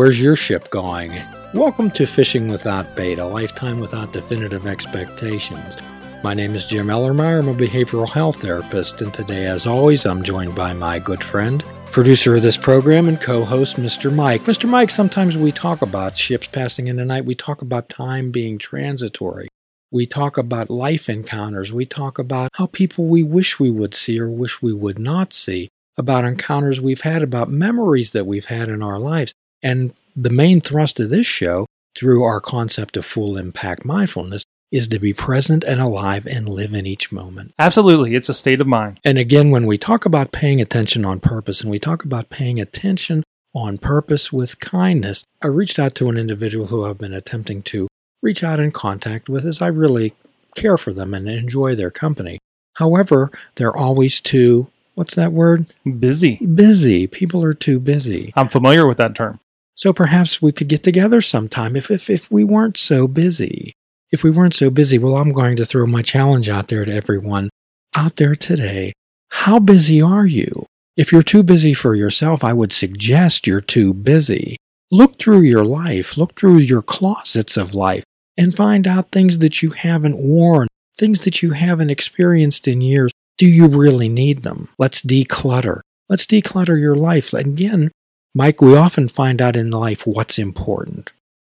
where's your ship going? Welcome to Fishing Without Bait, a lifetime without definitive expectations. My name is Jim Ellermeyer. I'm a behavioral health therapist, and today, as always, I'm joined by my good friend, producer of this program, and co host, Mr. Mike. Mr. Mike, sometimes we talk about ships passing in the night, we talk about time being transitory. We talk about life encounters. We talk about how people we wish we would see or wish we would not see, about encounters we've had, about memories that we've had in our lives. And the main thrust of this show, through our concept of full impact mindfulness, is to be present and alive and live in each moment. Absolutely. It's a state of mind. And again, when we talk about paying attention on purpose and we talk about paying attention on purpose with kindness, I reached out to an individual who I've been attempting to reach out in contact with as I really care for them and enjoy their company. However, they're always too, what's that word? Busy. Busy. People are too busy. I'm familiar with that term. So perhaps we could get together sometime if, if, if we weren't so busy. If we weren't so busy, well, I'm going to throw my challenge out there to everyone out there today. How busy are you? If you're too busy for yourself, I would suggest you're too busy. Look through your life, look through your closets of life and find out things that you haven't worn, things that you haven't experienced in years. Do you really need them? Let's declutter. Let's declutter your life. Again, Mike, we often find out in life what's important.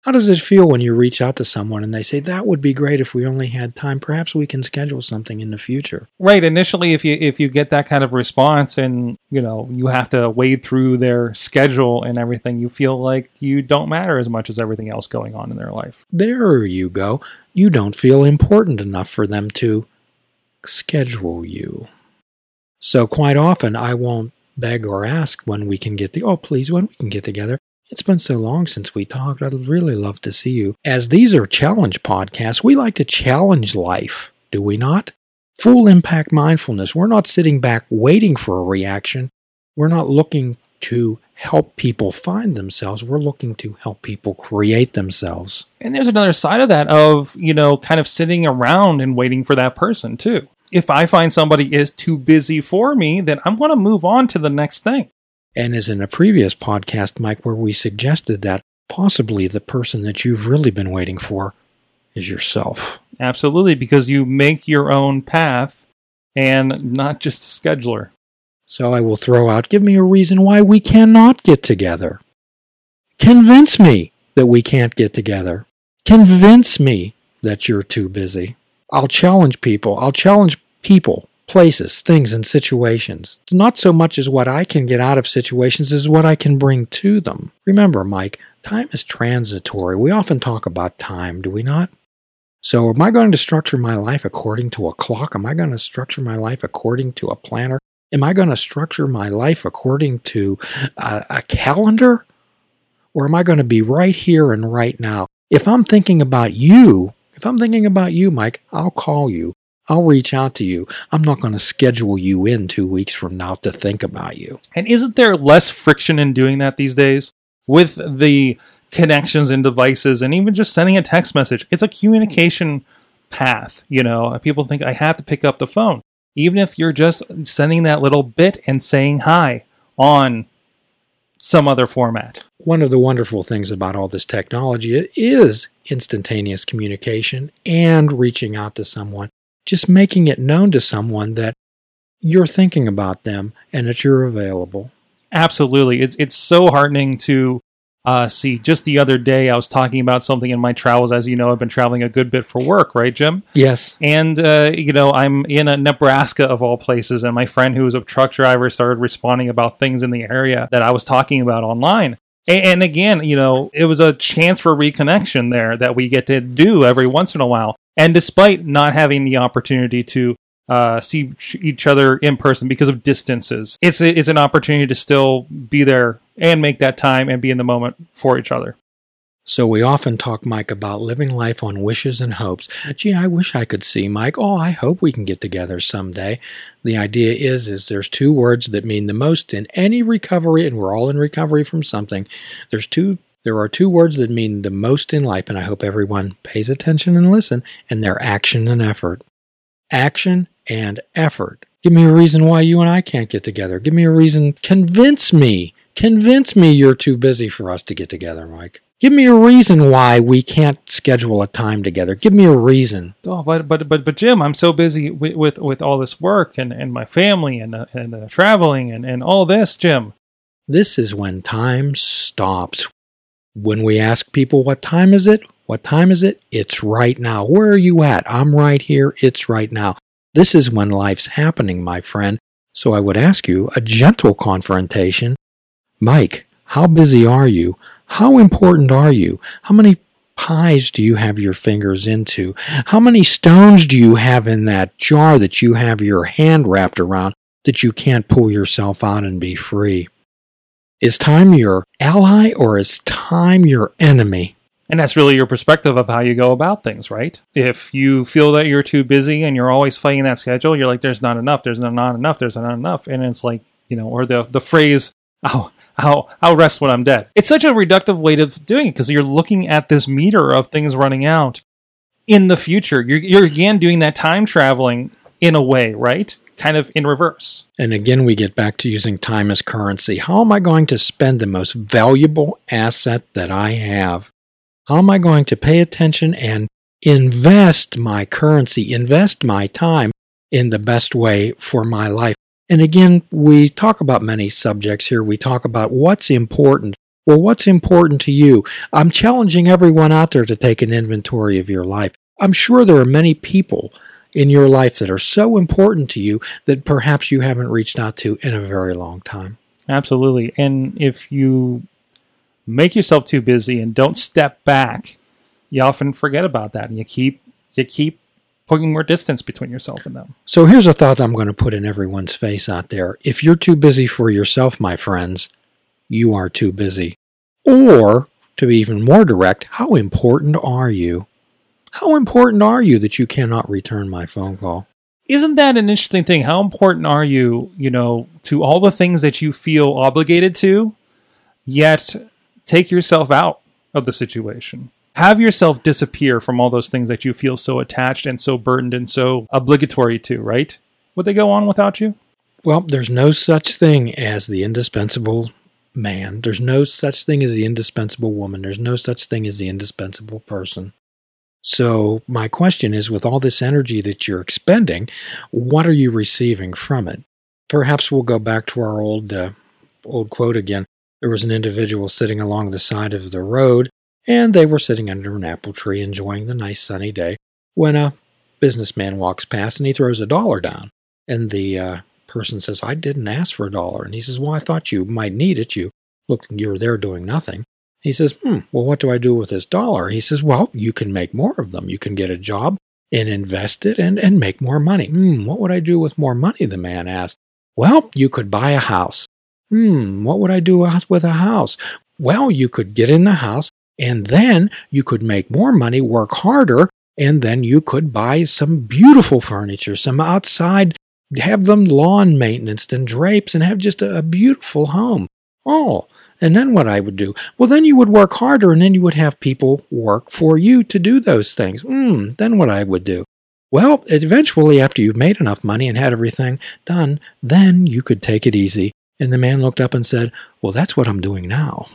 How does it feel when you reach out to someone and they say, That would be great if we only had time? Perhaps we can schedule something in the future. Right. Initially if you if you get that kind of response and you know, you have to wade through their schedule and everything, you feel like you don't matter as much as everything else going on in their life. There you go. You don't feel important enough for them to schedule you. So quite often I won't beg or ask when we can get the oh please when we can get together it's been so long since we talked. I'd really love to see you. As these are challenge podcasts, we like to challenge life, do we not? Full impact mindfulness. We're not sitting back waiting for a reaction. We're not looking to help people find themselves. We're looking to help people create themselves. And there's another side of that of, you know, kind of sitting around and waiting for that person too. If I find somebody is too busy for me, then I'm going to move on to the next thing and as in a previous podcast, Mike, where we suggested that possibly the person that you've really been waiting for is yourself. Absolutely, because you make your own path and not just a scheduler. So I will throw out give me a reason why we cannot get together. Convince me that we can't get together. Convince me that you're too busy. I'll challenge people. I'll challenge people places, things, and situations. It's not so much as what I can get out of situations as what I can bring to them. Remember, Mike, time is transitory. We often talk about time, do we not? So, am I going to structure my life according to a clock? Am I going to structure my life according to a planner? Am I going to structure my life according to a, a calendar? Or am I going to be right here and right now? If I'm thinking about you, if I'm thinking about you, Mike, I'll call you. I'll reach out to you. I'm not going to schedule you in two weeks from now to think about you. And isn't there less friction in doing that these days with the connections and devices and even just sending a text message? It's a communication path. You know, people think I have to pick up the phone. Even if you're just sending that little bit and saying hi on some other format. One of the wonderful things about all this technology is instantaneous communication and reaching out to someone just making it known to someone that you're thinking about them and that you're available. Absolutely. It's it's so heartening to uh, see. Just the other day, I was talking about something in my travels. As you know, I've been traveling a good bit for work, right, Jim? Yes. And, uh, you know, I'm in a Nebraska of all places, and my friend who was a truck driver started responding about things in the area that I was talking about online. And again, you know, it was a chance for reconnection there that we get to do every once in a while. And despite not having the opportunity to uh, see each other in person because of distances, it's a, it's an opportunity to still be there and make that time and be in the moment for each other. So we often talk, Mike, about living life on wishes and hopes. Gee, I wish I could see Mike. Oh, I hope we can get together someday. The idea is, is there's two words that mean the most in any recovery, and we're all in recovery from something. There's two there are two words that mean the most in life, and I hope everyone pays attention and listen, and they're action and effort. Action and effort. Give me a reason why you and I can't get together. Give me a reason. Convince me. Convince me you're too busy for us to get together, Mike. Give me a reason why we can't schedule a time together. Give me a reason. Oh, but but but but Jim, I'm so busy with with, with all this work and, and my family and uh, and uh, traveling and, and all this, Jim. This is when time stops. When we ask people, what time is it? What time is it? It's right now. Where are you at? I'm right here. It's right now. This is when life's happening, my friend. So I would ask you a gentle confrontation. Mike, how busy are you? How important are you? How many pies do you have your fingers into? How many stones do you have in that jar that you have your hand wrapped around that you can't pull yourself out and be free? Is time your ally or is time your enemy? And that's really your perspective of how you go about things, right? If you feel that you're too busy and you're always fighting that schedule, you're like, there's not enough, there's not enough, there's not enough. And it's like, you know, or the, the phrase, oh, I'll, I'll rest when I'm dead. It's such a reductive way of doing it because you're looking at this meter of things running out in the future. You're, you're again doing that time traveling in a way, right? Kind of in reverse. And again, we get back to using time as currency. How am I going to spend the most valuable asset that I have? How am I going to pay attention and invest my currency, invest my time in the best way for my life? And again, we talk about many subjects here. We talk about what's important. Well, what's important to you? I'm challenging everyone out there to take an inventory of your life. I'm sure there are many people in your life that are so important to you that perhaps you haven't reached out to in a very long time. Absolutely. And if you make yourself too busy and don't step back, you often forget about that and you keep you keep putting more distance between yourself and them. So here's a thought I'm going to put in everyone's face out there. If you're too busy for yourself, my friends, you are too busy. Or, to be even more direct, how important are you? How important are you that you cannot return my phone call? Isn't that an interesting thing? How important are you, you know, to all the things that you feel obligated to, yet take yourself out of the situation? Have yourself disappear from all those things that you feel so attached and so burdened and so obligatory to, right? Would they go on without you? Well, there's no such thing as the indispensable man. There's no such thing as the indispensable woman. There's no such thing as the indispensable person. So, my question is with all this energy that you're expending, what are you receiving from it? Perhaps we'll go back to our old uh, old quote again. There was an individual sitting along the side of the road and they were sitting under an apple tree enjoying the nice sunny day when a businessman walks past and he throws a dollar down. And the uh, person says, I didn't ask for a dollar. And he says, Well, I thought you might need it. You look, you're there doing nothing. He says, Hmm, well, what do I do with this dollar? He says, Well, you can make more of them. You can get a job and invest it and, and make more money. Hmm, what would I do with more money? The man asked. Well, you could buy a house. Hmm, what would I do with a house? Well, you could get in the house and then you could make more money, work harder, and then you could buy some beautiful furniture, some outside, have them lawn maintenance and drapes, and have just a, a beautiful home. Oh, and then what I would do? Well, then you would work harder, and then you would have people work for you to do those things. Hmm, then what I would do? Well, eventually, after you've made enough money and had everything done, then you could take it easy. And the man looked up and said, Well, that's what I'm doing now.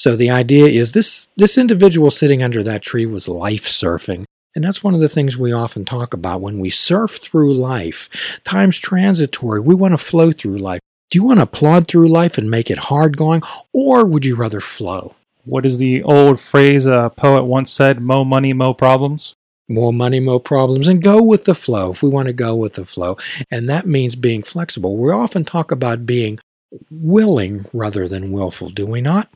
So the idea is this this individual sitting under that tree was life surfing. And that's one of the things we often talk about when we surf through life. Time's transitory. We want to flow through life. Do you want to plod through life and make it hard going, or would you rather flow? What is the old phrase a poet once said? Mo money, mo problems. More money, more problems, and go with the flow if we want to go with the flow. And that means being flexible. We often talk about being willing rather than willful, do we not?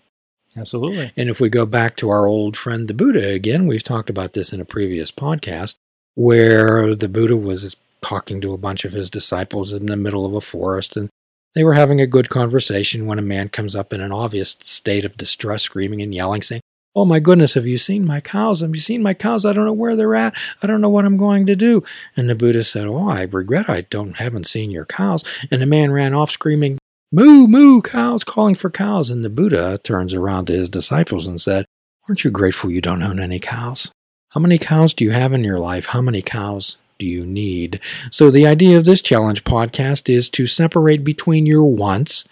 Absolutely. And if we go back to our old friend the Buddha again, we've talked about this in a previous podcast where the Buddha was talking to a bunch of his disciples in the middle of a forest and they were having a good conversation when a man comes up in an obvious state of distress, screaming and yelling, saying, Oh my goodness, have you seen my cows? Have you seen my cows? I don't know where they're at. I don't know what I'm going to do. And the Buddha said, Oh, I regret I don't haven't seen your cows. And the man ran off screaming, Moo, moo, cows, calling for cows. And the Buddha turns around to his disciples and said, Aren't you grateful you don't own any cows? How many cows do you have in your life? How many cows do you need? So, the idea of this challenge podcast is to separate between your wants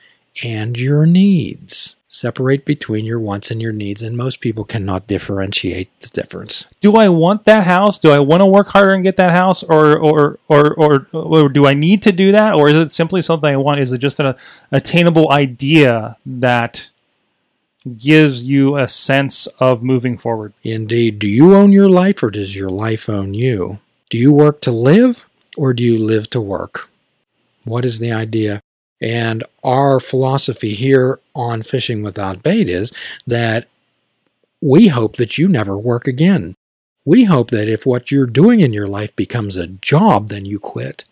and your needs. Separate between your wants and your needs, and most people cannot differentiate the difference. Do I want that house? Do I want to work harder and get that house, or or or or, or do I need to do that, or is it simply something I want? Is it just an attainable idea that gives you a sense of moving forward? Indeed, do you own your life, or does your life own you? Do you work to live, or do you live to work? What is the idea? And our philosophy here on Fishing Without Bait is that we hope that you never work again. We hope that if what you're doing in your life becomes a job, then you quit.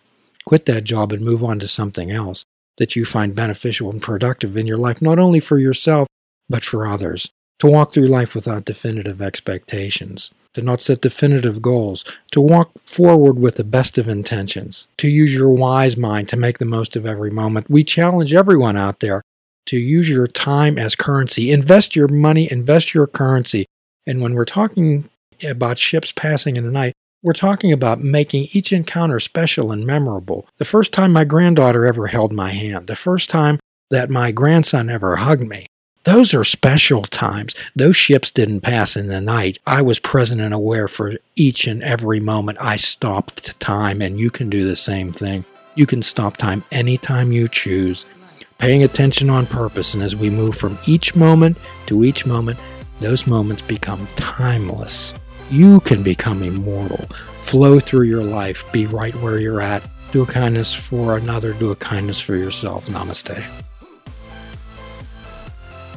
Quit that job and move on to something else that you find beneficial and productive in your life, not only for yourself, but for others. To walk through life without definitive expectations to not set definitive goals, to walk forward with the best of intentions, to use your wise mind to make the most of every moment. We challenge everyone out there to use your time as currency. Invest your money, invest your currency. And when we're talking about ships passing in the night, we're talking about making each encounter special and memorable. The first time my granddaughter ever held my hand, the first time that my grandson ever hugged me, those are special times. Those ships didn't pass in the night. I was present and aware for each and every moment. I stopped time, and you can do the same thing. You can stop time anytime you choose, paying attention on purpose. And as we move from each moment to each moment, those moments become timeless. You can become immortal, flow through your life, be right where you're at. Do a kindness for another, do a kindness for yourself. Namaste